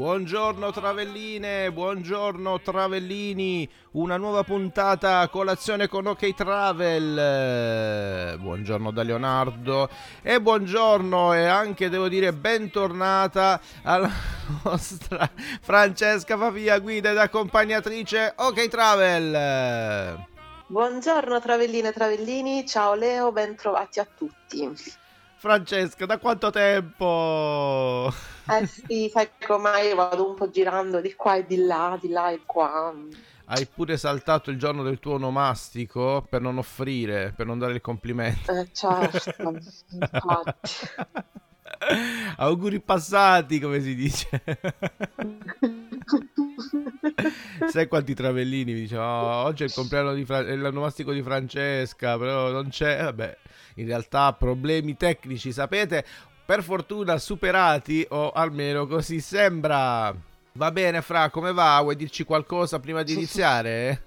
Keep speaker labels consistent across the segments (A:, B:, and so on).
A: Buongiorno Travelline, buongiorno Travellini, una nuova puntata colazione con OK Travel. Buongiorno da Leonardo e buongiorno e anche devo dire bentornata alla nostra Francesca Favia, guida ed accompagnatrice OK Travel.
B: Buongiorno Travelline e Travellini, ciao Leo, ben trovati a tutti.
A: Francesca, da quanto tempo?
B: Eh sì, sai com'è, vado un po' girando di qua e di là, di là e qua.
A: Hai pure saltato il giorno del tuo onomastico per non offrire, per non dare il complimento.
B: Eh certo, infatti.
A: Auguri passati, come si dice. Sai quanti travellini mi dicono "Oh, oggi è il compleanno di Fra- è l'onomastico di Francesca, però non c'è. Vabbè, in realtà problemi tecnici, sapete, per fortuna superati o almeno così sembra. Va bene, Fra, come va? Vuoi dirci qualcosa prima di iniziare?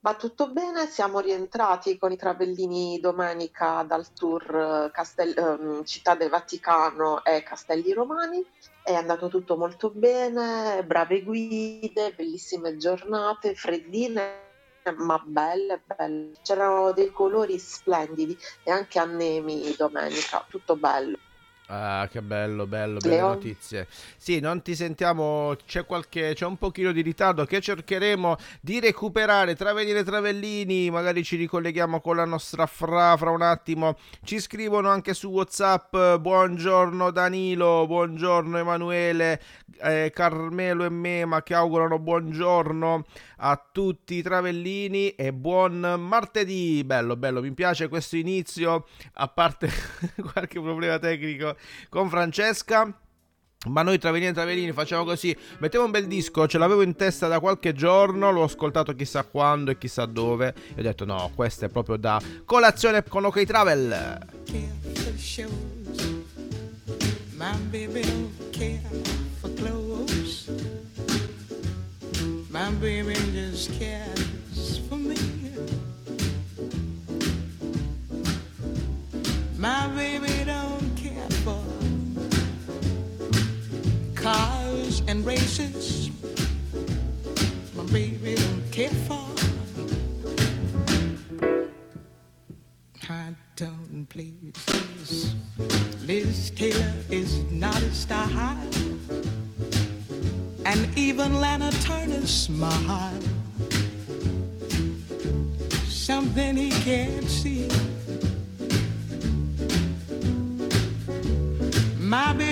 B: Va tutto bene, siamo rientrati con i Travellini domenica dal tour eh, Castel- ehm, Città del Vaticano e Castelli Romani. È andato tutto molto bene, brave guide, bellissime giornate, freddine ma belle, belle. C'erano dei colori splendidi e anche annemi domenica, tutto bello.
A: Ah, che bello, bello, belle
B: Leo?
A: notizie. Sì, non ti sentiamo, c'è qualche, c'è un pochino di ritardo che cercheremo di recuperare. Travellini e Travellini, magari ci ricolleghiamo con la nostra Fra fra un attimo. Ci scrivono anche su WhatsApp, buongiorno Danilo, buongiorno Emanuele, eh, Carmelo e Mema che augurano buongiorno a tutti i Travellini e buon martedì. Bello, bello, mi piace questo inizio, a parte qualche problema tecnico con Francesca. Ma noi Travellini e Travellini facciamo così, mettiamo un bel disco, ce l'avevo in testa da qualche giorno, l'ho ascoltato chissà quando e chissà dove e ho detto no, questo è proprio da colazione con OK Travel.
C: My baby just cares for me. My baby don't care for cars and races. My baby don't care for high tone places. Liz Taylor is not a star high, and even Lana Turner's smile. Something he can't see. My baby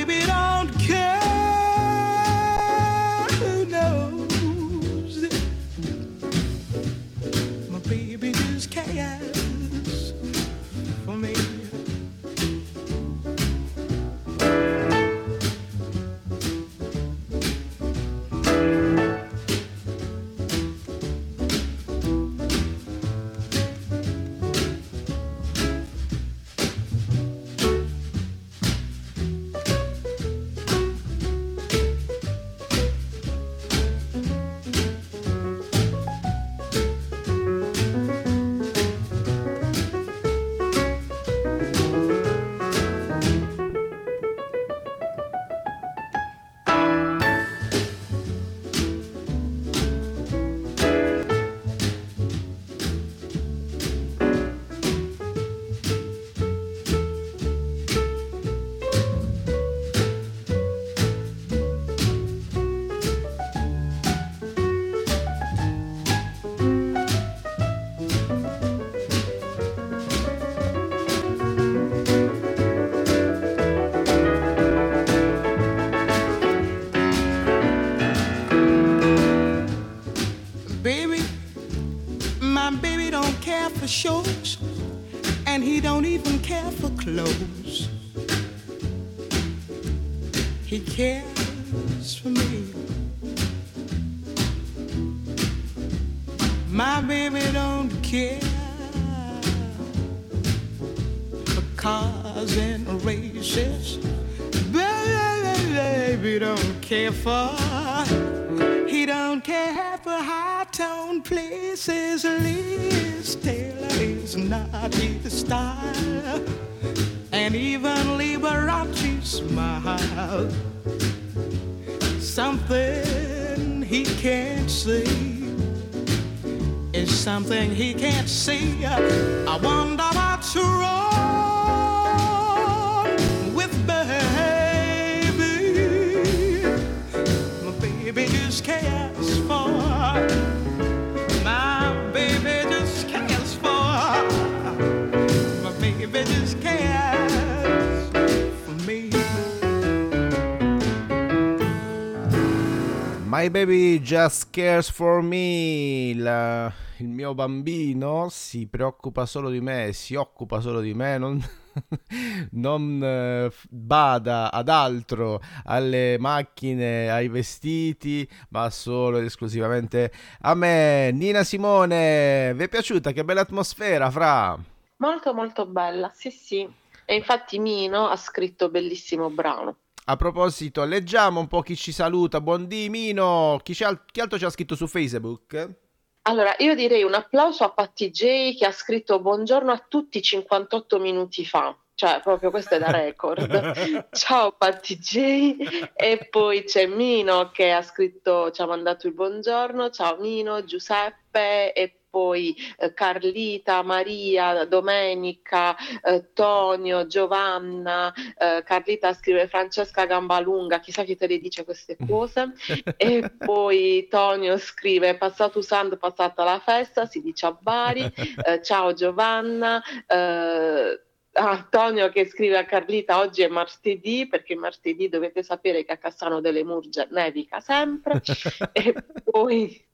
C: shows, and he don't even care for clothes. He cares for me. My baby don't care for cars and races. Baby don't care for. Don't care for high tone places. Liz Taylor is not his style, and even Liberace smile. Something he can't see is something he can't see. I wonder what's wrong cares for. My baby just cares for. My baby just cares for me.
A: My baby just cares for me. La- il mio bambino si preoccupa solo di me, si occupa solo di me, non, non eh, bada ad altro, alle macchine, ai vestiti, ma solo ed esclusivamente a me. Nina Simone, vi è piaciuta? Che bella atmosfera, fra.
B: Molto molto bella, sì sì. E infatti Mino ha scritto bellissimo brano.
A: A proposito, leggiamo un po' chi ci saluta. Buondì Mino, chi, chi altro ci ha scritto su Facebook?
B: Allora, io direi un applauso a Patti J che ha scritto buongiorno a tutti 58 minuti fa. Cioè, proprio questo è da record. Ciao Patti J. E poi c'è Mino che ha scritto, ci ha mandato il buongiorno. Ciao Mino, Giuseppe e poi eh, Carlita, Maria, Domenica, eh, Tonio, Giovanna. eh, Carlita scrive Francesca Gambalunga, chissà chi te le dice queste cose. E poi Tonio scrive passato usando, passata la festa, si dice a Bari. Eh, ciao Giovanna. Eh, Antonio che scrive a Carlita oggi è martedì perché martedì dovete sapere che a Cassano delle Murge nevica sempre e poi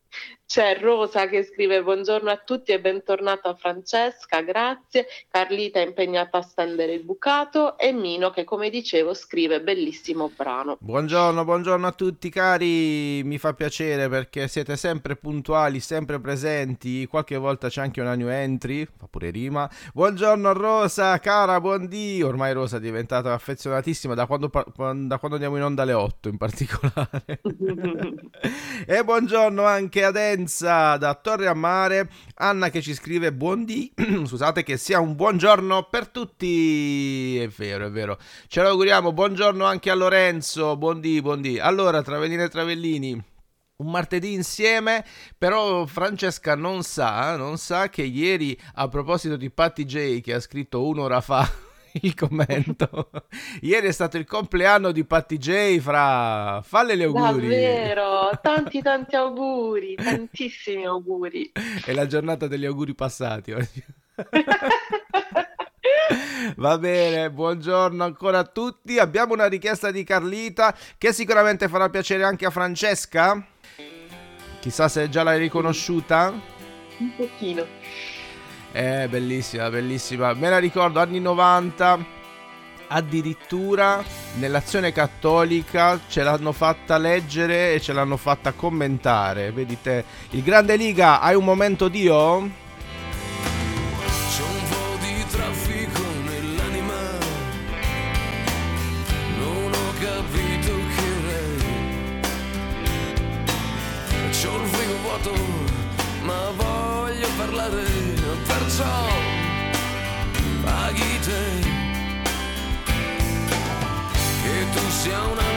B: c'è Rosa che scrive buongiorno a tutti e bentornata Francesca, grazie. Carlita è impegnata a stendere il bucato e Mino che come dicevo scrive bellissimo brano.
A: Buongiorno, buongiorno a tutti cari, mi fa piacere perché siete sempre puntuali, sempre presenti, qualche volta c'è anche una new entry, fa pure rima. Buongiorno Rosa, cara, buondì, ormai Rosa è diventata affezionatissima da quando, da quando andiamo in onda alle 8 in particolare. e buongiorno anche ad Enza da Torre a Mare, Anna che ci scrive buondì, scusate che sia un buongiorno per tutti, è vero, è vero. Ce l'auguriamo, buongiorno anche a Lorenzo, buondì, buondì. Allora, Travellini e Travellini, un martedì insieme, però Francesca non sa, non sa che ieri a proposito di Patty J che ha scritto un'ora fa il commento, ieri è stato il compleanno di Patty J, fra falle gli auguri.
B: Davvero, tanti tanti auguri, tantissimi auguri.
A: È la giornata degli auguri passati oggi. Va bene, buongiorno ancora a tutti. Abbiamo una richiesta di Carlita che sicuramente farà piacere anche a Francesca. Chissà se già l'hai riconosciuta.
B: Un pochino.
A: Eh, bellissima, bellissima. Me la ricordo anni 90. Addirittura nell'azione cattolica ce l'hanno fatta leggere e ce l'hanno fatta commentare. Vedi te, il Grande Liga, hai un momento Dio?
D: Che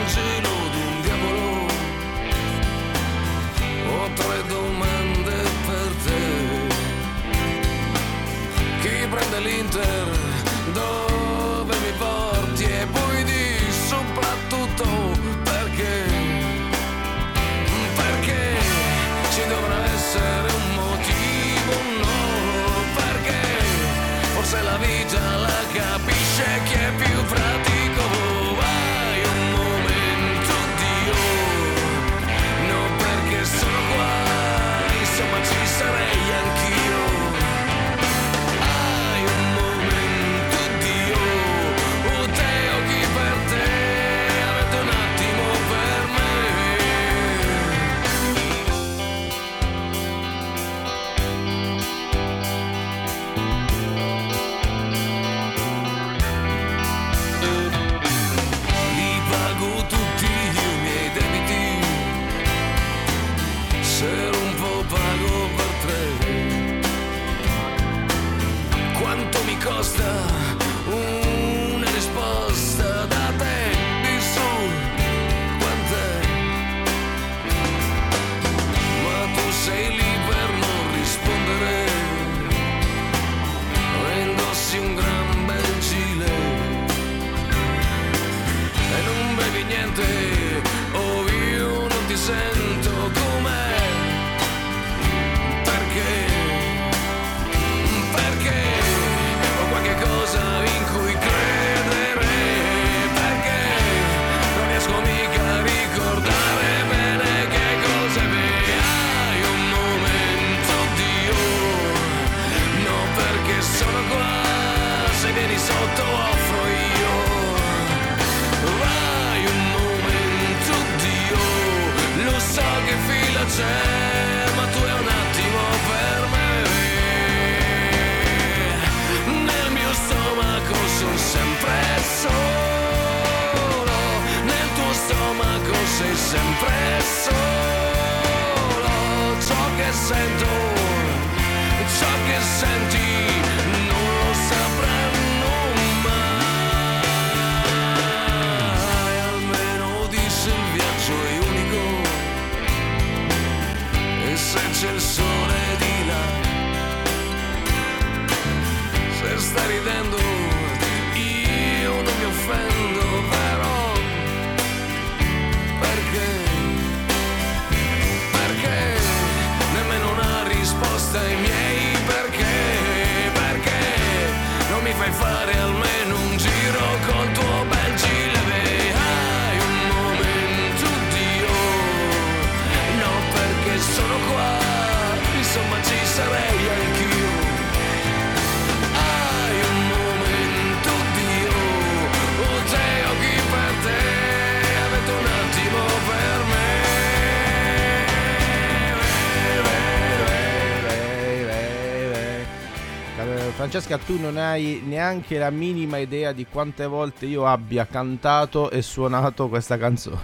A: Francesca, tu non hai neanche la minima idea di quante volte io abbia cantato e suonato questa canzone.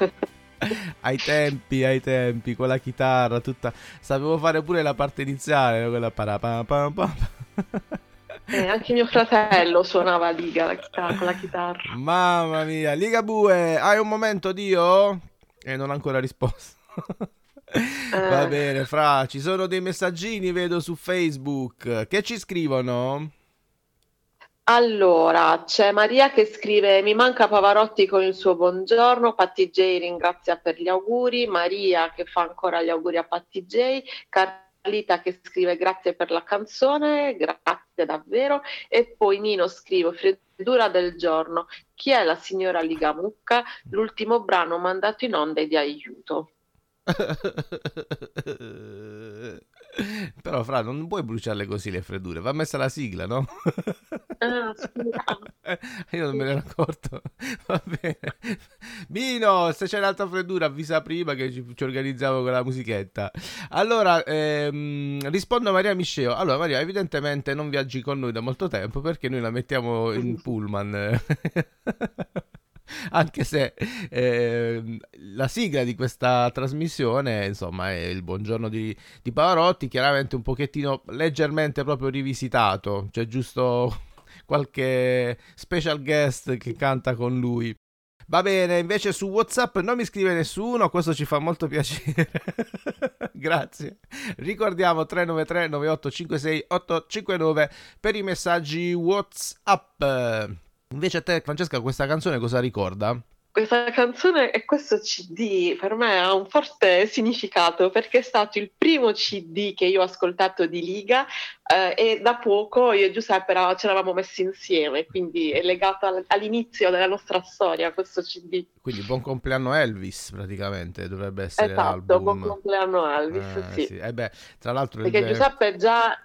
A: ai tempi, ai tempi, con la chitarra, tutta. Sapevo fare pure la parte iniziale, quella parapam
B: Eh, anche mio fratello suonava liga la chitarra- con la chitarra.
A: Mamma mia, Ligabue, hai un momento, Dio? E non ha ancora risposto. Va
B: Eh.
A: bene, Fra, ci sono dei messaggini, vedo su Facebook. Che ci scrivono?
B: Allora, c'è Maria che scrive: Mi manca Pavarotti con il suo buongiorno. Patti J ringrazia per gli auguri. Maria che fa ancora gli auguri a Patti J. Carlita che scrive: Grazie per la canzone, grazie davvero. E poi Nino scrive: Freddura del giorno. Chi è la signora Ligamucca? L'ultimo brano mandato in onda è di aiuto.
A: Però, Fra, non puoi bruciarle così le freddure. Va messa la sigla, no?
B: Ah,
A: Io non me ne ero accorto. Va bene. Mino, se c'è un'altra freddura, avvisa prima che ci, ci organizziamo con la musichetta. Allora, ehm, rispondo a Maria Misceo. Allora, Maria, evidentemente non viaggi con noi da molto tempo perché noi la mettiamo in pullman. Anche se ehm, la sigla di questa trasmissione, insomma, è il buongiorno di, di Pavarotti, chiaramente un pochettino leggermente proprio rivisitato, cioè giusto qualche special guest che canta con lui. Va bene, invece su WhatsApp non mi scrive nessuno, questo ci fa molto piacere. Grazie. Ricordiamo 393 9856 859 per i messaggi WhatsApp. Invece a te, Francesca, questa canzone cosa ricorda?
B: Questa canzone e questo CD per me ha un forte significato perché è stato il primo CD che io ho ascoltato di Liga eh, e da poco io e Giuseppe ci eravamo messi insieme, quindi è legato al- all'inizio della nostra storia questo CD.
A: Quindi buon compleanno Elvis, praticamente, dovrebbe essere
B: Esatto, buon
A: l'album.
B: compleanno Elvis,
A: Eh,
B: sì.
A: sì. Eh beh, tra l'altro il-
B: Perché Giuseppe già,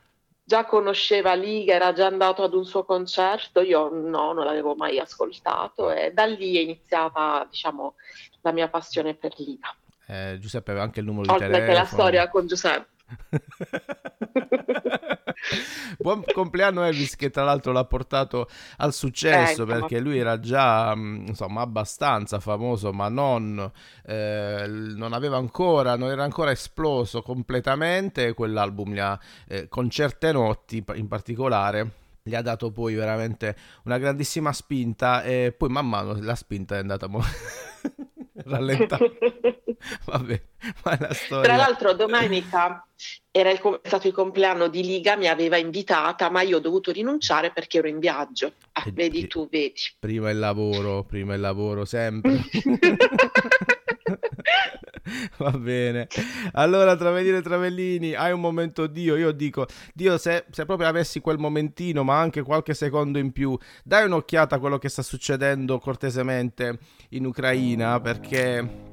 B: già conosceva Liga, era già andato ad un suo concerto, io no, non l'avevo mai ascoltato e da lì è iniziata, diciamo, la mia passione per Liga.
A: eh, Giuseppe aveva anche il numero di
B: Oltre che
A: telefono.
B: la storia con Giuseppe.
A: Buon compleanno Elvis che tra l'altro l'ha portato al successo
B: Ecco.
A: perché lui era già mh, insomma abbastanza famoso ma non, eh, non aveva ancora, non era ancora esploso completamente quell'album gli ha, eh, con certe notti in particolare gli ha dato poi veramente una grandissima spinta e poi man mano la spinta è andata mo- rallentando. Vabbè, ma è una storia.
B: Tra l'altro domenica era il stato il compleanno di Liga, mi aveva invitata, ma io ho dovuto rinunciare perché ero in viaggio. Ah,
A: E-
B: vedi tu, vedi.
A: Prima il lavoro, prima il lavoro, sempre. Va bene. Allora, Travellini e Travellini, hai un momento Dio? Io dico, Dio, se, se proprio avessi quel momentino, ma anche qualche secondo in più, dai un'occhiata a quello che sta succedendo cortesemente in Ucraina, perché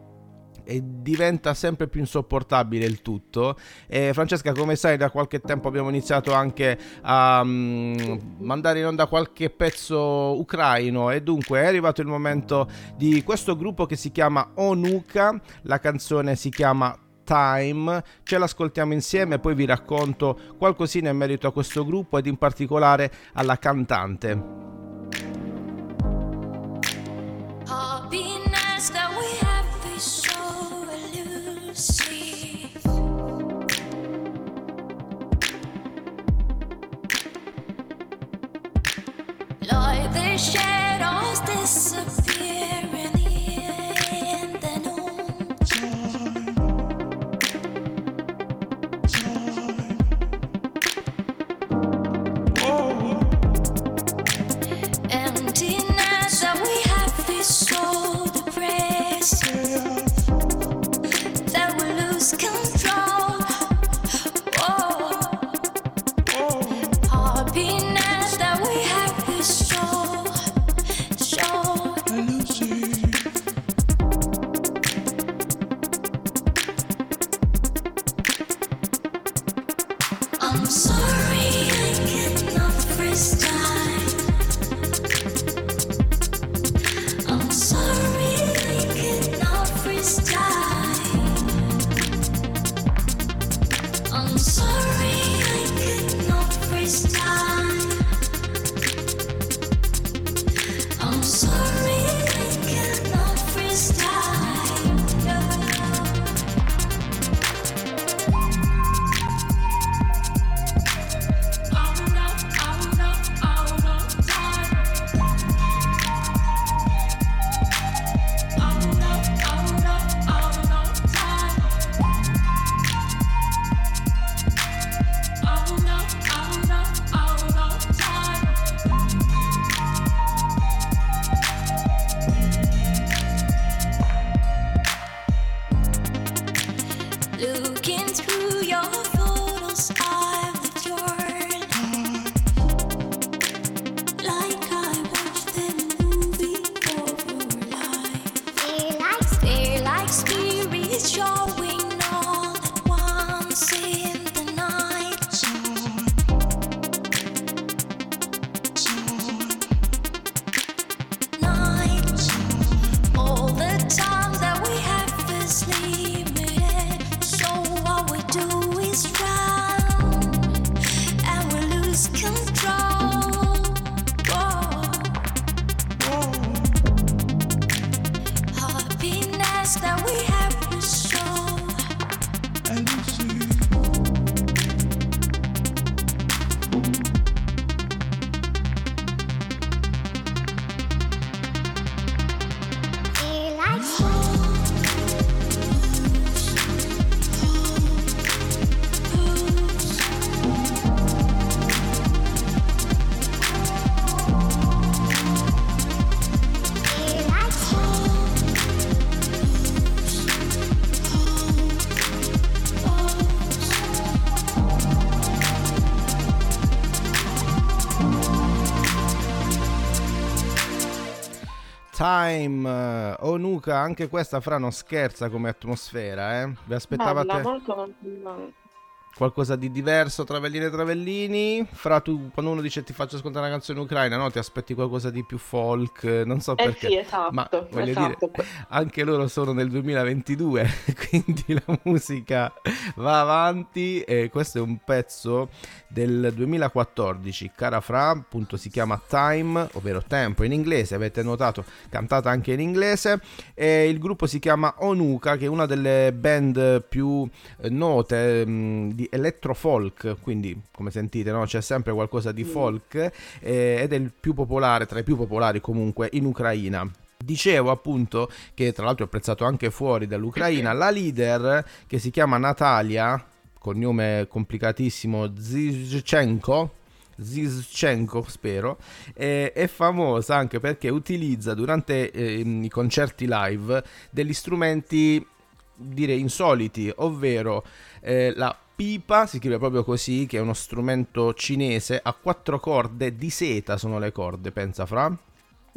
A: e diventa sempre più insopportabile il tutto. E Francesca, come sai, da qualche tempo abbiamo iniziato anche a mm, mandare in onda qualche pezzo ucraino e dunque è arrivato il momento di questo gruppo che si chiama Onuka, la canzone si chiama Time, ce l'ascoltiamo insieme, poi vi racconto qualcosina in merito a questo gruppo ed in particolare alla cantante.
E: shadows disappear. Time,
A: eh, Onuka, anche questa fra non scherza come atmosfera, eh? Vi aspettavate?
B: Bella, molto molto bella.
A: Qualcosa di diverso Travellini e Travellini? Fra tu, quando uno dice ti faccio ascoltare una canzone ucraina, no? Ti aspetti qualcosa di più folk, non so
B: Eh
A: perché.
B: sì, esatto,
A: Ma voglio
B: esatto.
A: dire, anche loro sono nel 2022, quindi la musica va avanti e questo è un pezzo del 2014, cara Fra, appunto si chiama Time, ovvero Tempo in inglese, avete notato, cantata anche in inglese e il gruppo si chiama Onuka, che è una delle band più eh, note mh, di electro-folk, quindi come sentite no? c'è sempre qualcosa di folk eh, ed è il più popolare, tra i più popolari comunque in Ucraina. Dicevo appunto che tra l'altro è apprezzato anche fuori dall'Ucraina, la leader che si chiama Natalia, cognome complicatissimo, Zizchenko, Zizchenko spero, eh, è famosa anche perché utilizza durante eh, i concerti live degli strumenti direi insoliti, ovvero eh, la pipa, si scrive proprio così, che è uno strumento cinese a quattro corde di seta sono le corde, pensa fra.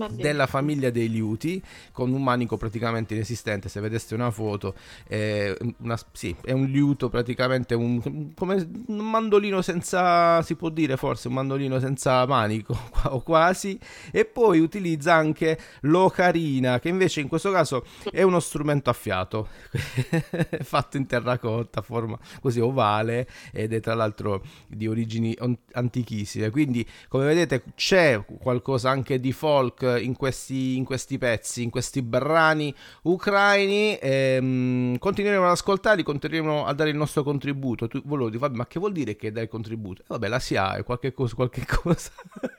A: Della famiglia dei liuti con un manico praticamente inesistente. Se vedeste una foto è, una- sì, è un liuto praticamente un, come un mandolino senza si può dire forse un mandolino senza manico o quasi. E poi utilizza anche l'ocarina che invece in questo caso è uno strumento a fiato fatto in terracotta forma così ovale ed è tra l'altro di origini antichissime. Quindi come vedete c'è qualcosa anche di folk in questi, in questi pezzi in questi brani ucraini. Ehm, continueremo ad ascoltarli continueremo a dare il nostro contributo. Tu volevo dire vabbè ma che vuol dire che dai contributo? Eh, vabbè la SIAE qualche cosa qualche cosa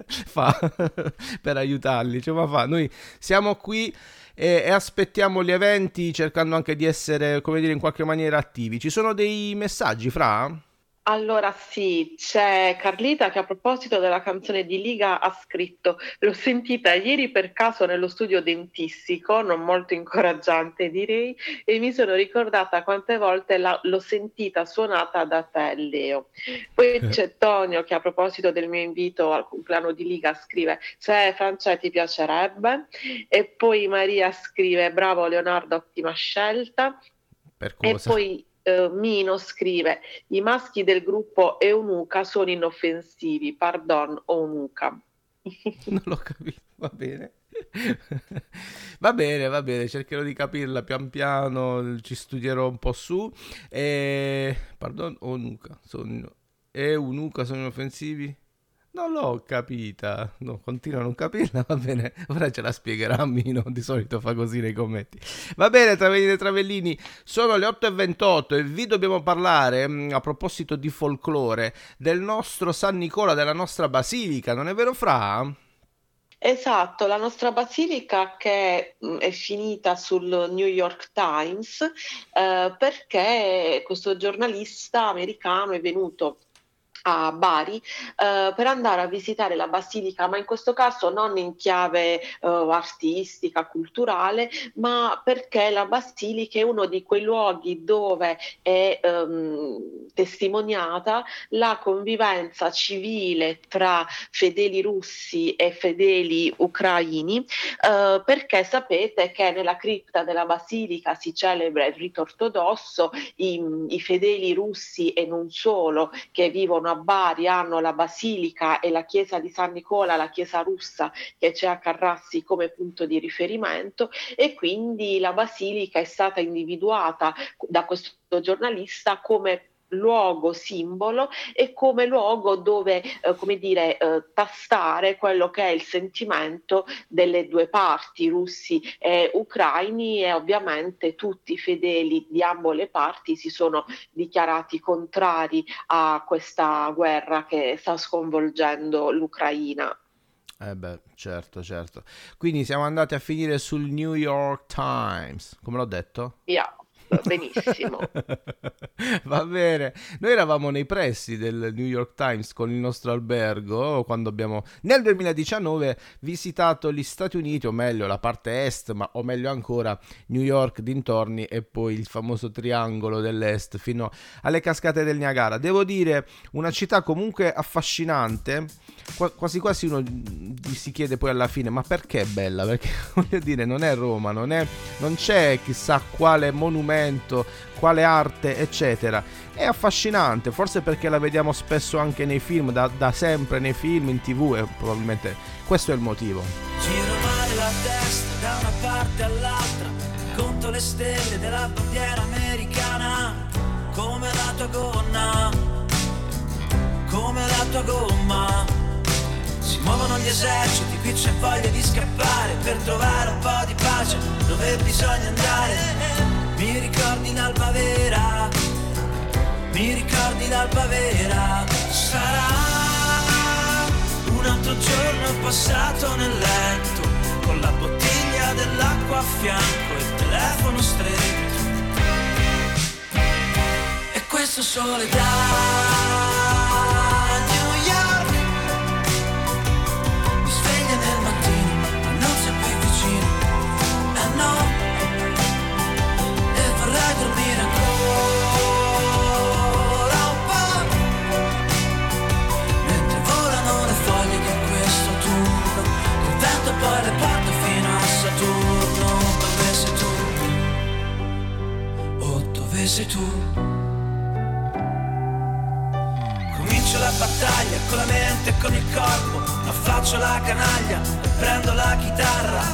A: fa per aiutarli cioè, ma fa. Noi siamo qui e aspettiamo gli eventi cercando anche di essere come dire in qualche maniera attivi. Ci sono dei messaggi fra
B: Allora sì, c'è Carlita che a proposito della canzone di Liga ha scritto l'ho sentita ieri per caso nello studio dentistico, non molto incoraggiante direi, e mi sono ricordata quante volte la- l'ho sentita suonata da te Leo. Poi c'è Tonio che a proposito del mio invito al compleanno di Liga scrive se Francia ti piacerebbe e poi Maria scrive bravo Leonardo, ottima scelta.
A: per
B: E poi eh, Mino scrive: I maschi del gruppo Eunuca sono inoffensivi. Pardon, Eunuca.
A: Non l'ho capito, va bene. Va bene, va bene, cercherò di capirla pian piano, ci studierò un po' su. E... Pardon, Onuka, sono... Eunuca sono inoffensivi? Non l'ho capita, no, continuo a non capirla, va bene, ora ce la spiegherà Mino, di solito fa così nei commenti. Va bene, Travellini e Travellini, sono le 8.28 e vi dobbiamo parlare, mm, a proposito di folklore, del nostro San Nicola, della nostra basilica, non è vero Fra?
B: Esatto, la nostra basilica che mh, è finita sul New York Times eh, perché questo giornalista americano è venuto a Bari eh, per andare a visitare la basilica, ma in questo caso non in chiave eh, artistica, culturale, ma perché la basilica è uno di quei luoghi dove è ehm, testimoniata la convivenza civile tra fedeli russi e fedeli ucraini, eh, perché sapete che nella cripta della basilica si celebra il rito ortodosso, i, i fedeli russi e non solo che vivono a Bari hanno la basilica e la chiesa di San Nicola, la chiesa russa che c'è a Carrassi come punto di riferimento e quindi la basilica è stata individuata da questo giornalista come luogo simbolo e come luogo dove, eh, come dire, eh, tastare quello che è il sentimento delle due parti, russi e ucraini e ovviamente tutti i fedeli di ambo le parti si sono dichiarati contrari a questa guerra che sta sconvolgendo l'Ucraina.
A: Eh beh, certo, certo. Quindi siamo andati a finire sul New York Times, come l'ho detto?
B: Benissimo.
A: Va bene, noi eravamo nei pressi del New York Times con il nostro albergo quando abbiamo nel 2019 visitato gli Stati Uniti, o meglio la parte est, ma o meglio ancora New York dintorni e poi il famoso triangolo dell'est fino alle cascate del Niagara. Devo dire, una città comunque affascinante, qua- quasi quasi uno si chiede poi alla fine, ma perché è bella? Perché voglio dire, non è Roma, non, è, non c'è chissà quale monumento momento, quale arte, eccetera. È affascinante, forse perché la vediamo spesso anche nei film, da, da sempre nei film, in tv e probabilmente questo è il motivo.
F: Giro male la testa da una parte all'altra, conto le stelle della bandiera americana, come la tua gonna, come la tua gomma. Si muovono gli eserciti, qui c'è voglia di scappare per trovare un po' di pace dove bisogna andare. Mi ricordi l'alba vera, mi ricordi l'alba vera, sarà un altro giorno passato nel letto, con la bottiglia dell'acqua a fianco e il telefono stretto. E questo sole da sei tu? Comincio la battaglia con la mente e con il corpo Affaccio la canaglia e prendo la chitarra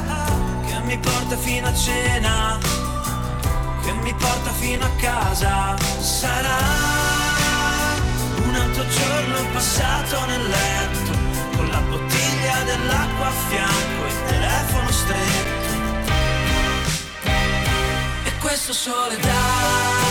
F: Che mi porta fino a cena Che mi porta fino a casa Sarà un altro giorno passato nel letto con la bottiglia dell'acqua a fianco e il telefono stretto e questo sole da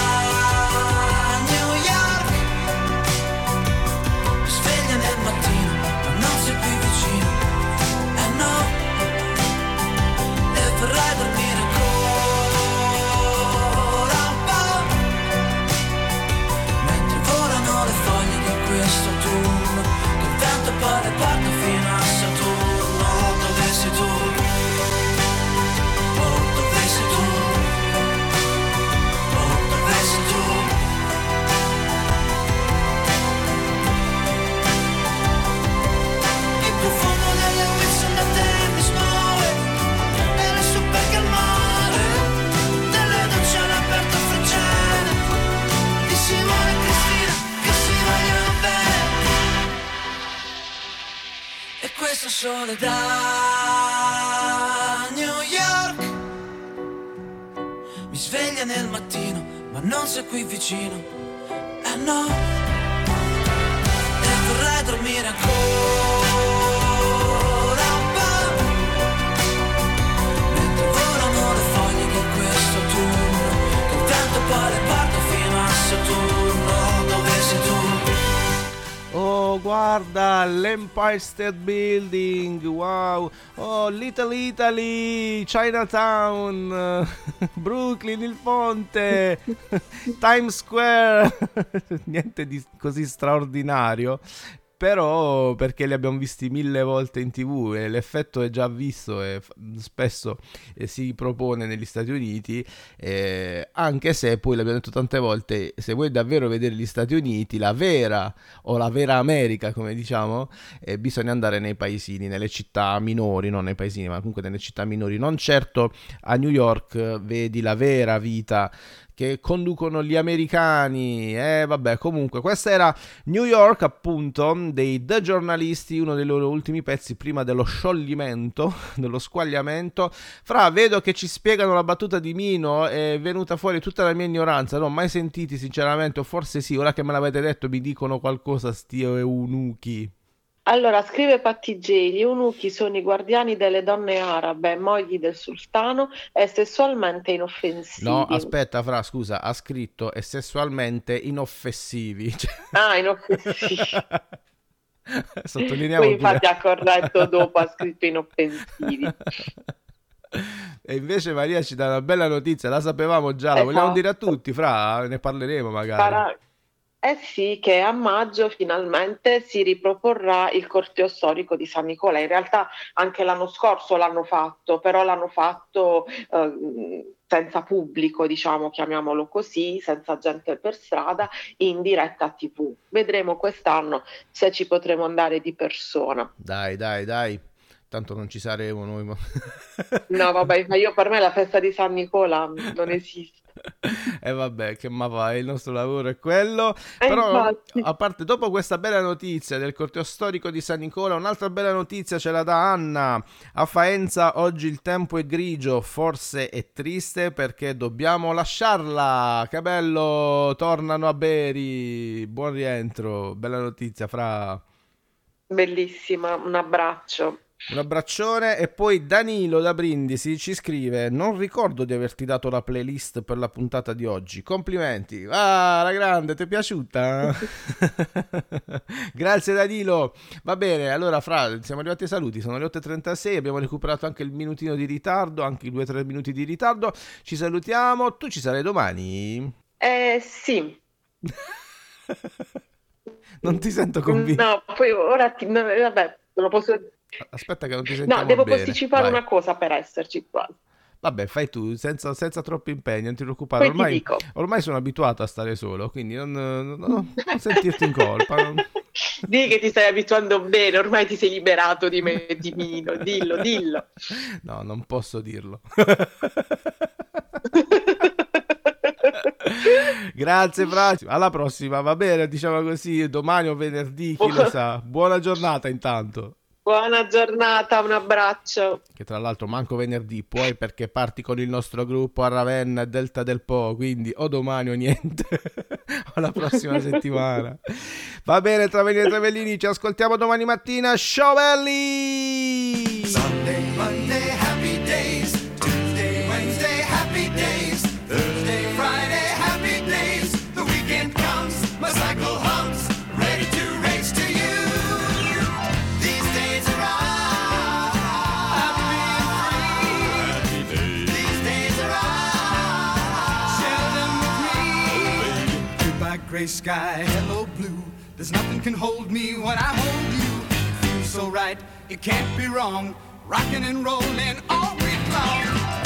F: e questo sole da New York. Mi sveglia nel mattino ma non sei qui vicino. Eh no
A: Guarda, l'Empire State Building, wow. Oh, Little Italy, Chinatown, Brooklyn, il ponte, Times Square. Niente di così straordinario. Però perché li abbiamo visti mille volte in tv e l'effetto è già visto e f- spesso eh, si propone negli Stati Uniti, eh, anche se poi l'abbiamo detto tante volte, se vuoi davvero vedere gli Stati Uniti, la vera o la vera America come diciamo, eh, bisogna andare nei paesini, nelle città minori, non nei paesini ma comunque nelle città minori, non certo a New York eh, vedi la vera vita che conducono gli americani. E eh, vabbè, comunque, questa era New York, appunto, dei The Giornalisti, uno dei loro ultimi pezzi prima dello scioglimento, dello squagliamento. Fra, vedo che ci spiegano la battuta di Mino, è venuta fuori tutta la mia ignoranza, non ho mai sentiti sinceramente, o forse sì, ora che me l'avete detto mi dicono qualcosa sti eunuchi.
B: Allora, scrive Patti J, gli eunuchi sono i guardiani delle donne arabe, mogli del sultano e sessualmente inoffensivi.
A: No, aspetta, Fra, scusa, ha scritto e sessualmente inoffensivi.
B: Ah, inoffensivi.
A: Sottolineiamo
B: Poi infatti ha corretto dopo, ha scritto inoffensivi.
A: E invece Maria ci dà una bella notizia, la sapevamo già, la vogliamo
B: Esatto.
A: dire a tutti, Fra, ne parleremo magari.
B: Sarà- Eh sì, che a maggio finalmente si riproporrà il corteo storico di San Nicola. In realtà anche l'anno scorso l'hanno fatto, però l'hanno fatto eh, senza pubblico, diciamo, chiamiamolo così, senza gente per strada, in diretta TV. Vedremo quest'anno se ci potremo andare di persona.
A: Dai, dai, dai. Tanto non ci saremo noi. ma-
B: No, vabbè, ma io per me la festa di San Nicola non esiste.
A: E vabbè, che ma fa, il nostro lavoro è quello.
B: Eh,
A: Però,
B: infatti.
A: a parte, dopo questa bella notizia del corteo storico di San Nicola, un'altra bella notizia ce la dà Anna. A Faenza oggi il tempo è grigio, forse è triste perché dobbiamo lasciarla. Che bello, tornano a Beri. Buon rientro, bella notizia, fra.
B: Bellissima, un abbraccio.
A: Un abbraccione. E poi Danilo da Brindisi ci scrive non ricordo di averti dato la playlist per la puntata di oggi. Complimenti. Ah la grande ti è piaciuta? grazie Danilo. Va bene allora Fra siamo arrivati ai saluti. Sono le 8.36 abbiamo recuperato anche il minutino di ritardo anche i 2-3 minuti di ritardo. Ci salutiamo. Tu ci sarai domani?
B: Eh sì,
A: non ti sento convinto.
B: No, poi ora ti... no, vabbè, non lo posso...
A: aspetta che non ti sentiamo
B: No, devo
A: bene.
B: posticipare
A: Vai.
B: una cosa per esserci qua.
A: Vabbè, fai tu, senza, senza troppo impegno, non ti preoccupare.
B: Poi ti
A: Ormai, ormai sono abituato a stare solo, quindi non, non- non- sentirti in colpa. non-
B: Dì che ti stai abituando bene, ormai ti sei liberato di me, di Mino, dillo, dillo.
A: No, non posso dirlo. Grazie, Fra. Alla prossima, va bene, diciamo così, domani o venerdì, chi lo sa. Buona giornata intanto.
B: Buona giornata, un abbraccio.
A: Che tra l'altro manco venerdì puoi perché parti con il nostro gruppo a Ravenna e Delta del Po, quindi o domani o niente, o la prossima settimana. Va bene, Travellini e Travellini, ci ascoltiamo domani mattina. Ciao belli!
G: Sunday, Monday, happy days. Gray sky, hello, blue. There's nothing can hold me when I hold you. It Feels so right, it can't be wrong. Rocking and rolling all week long.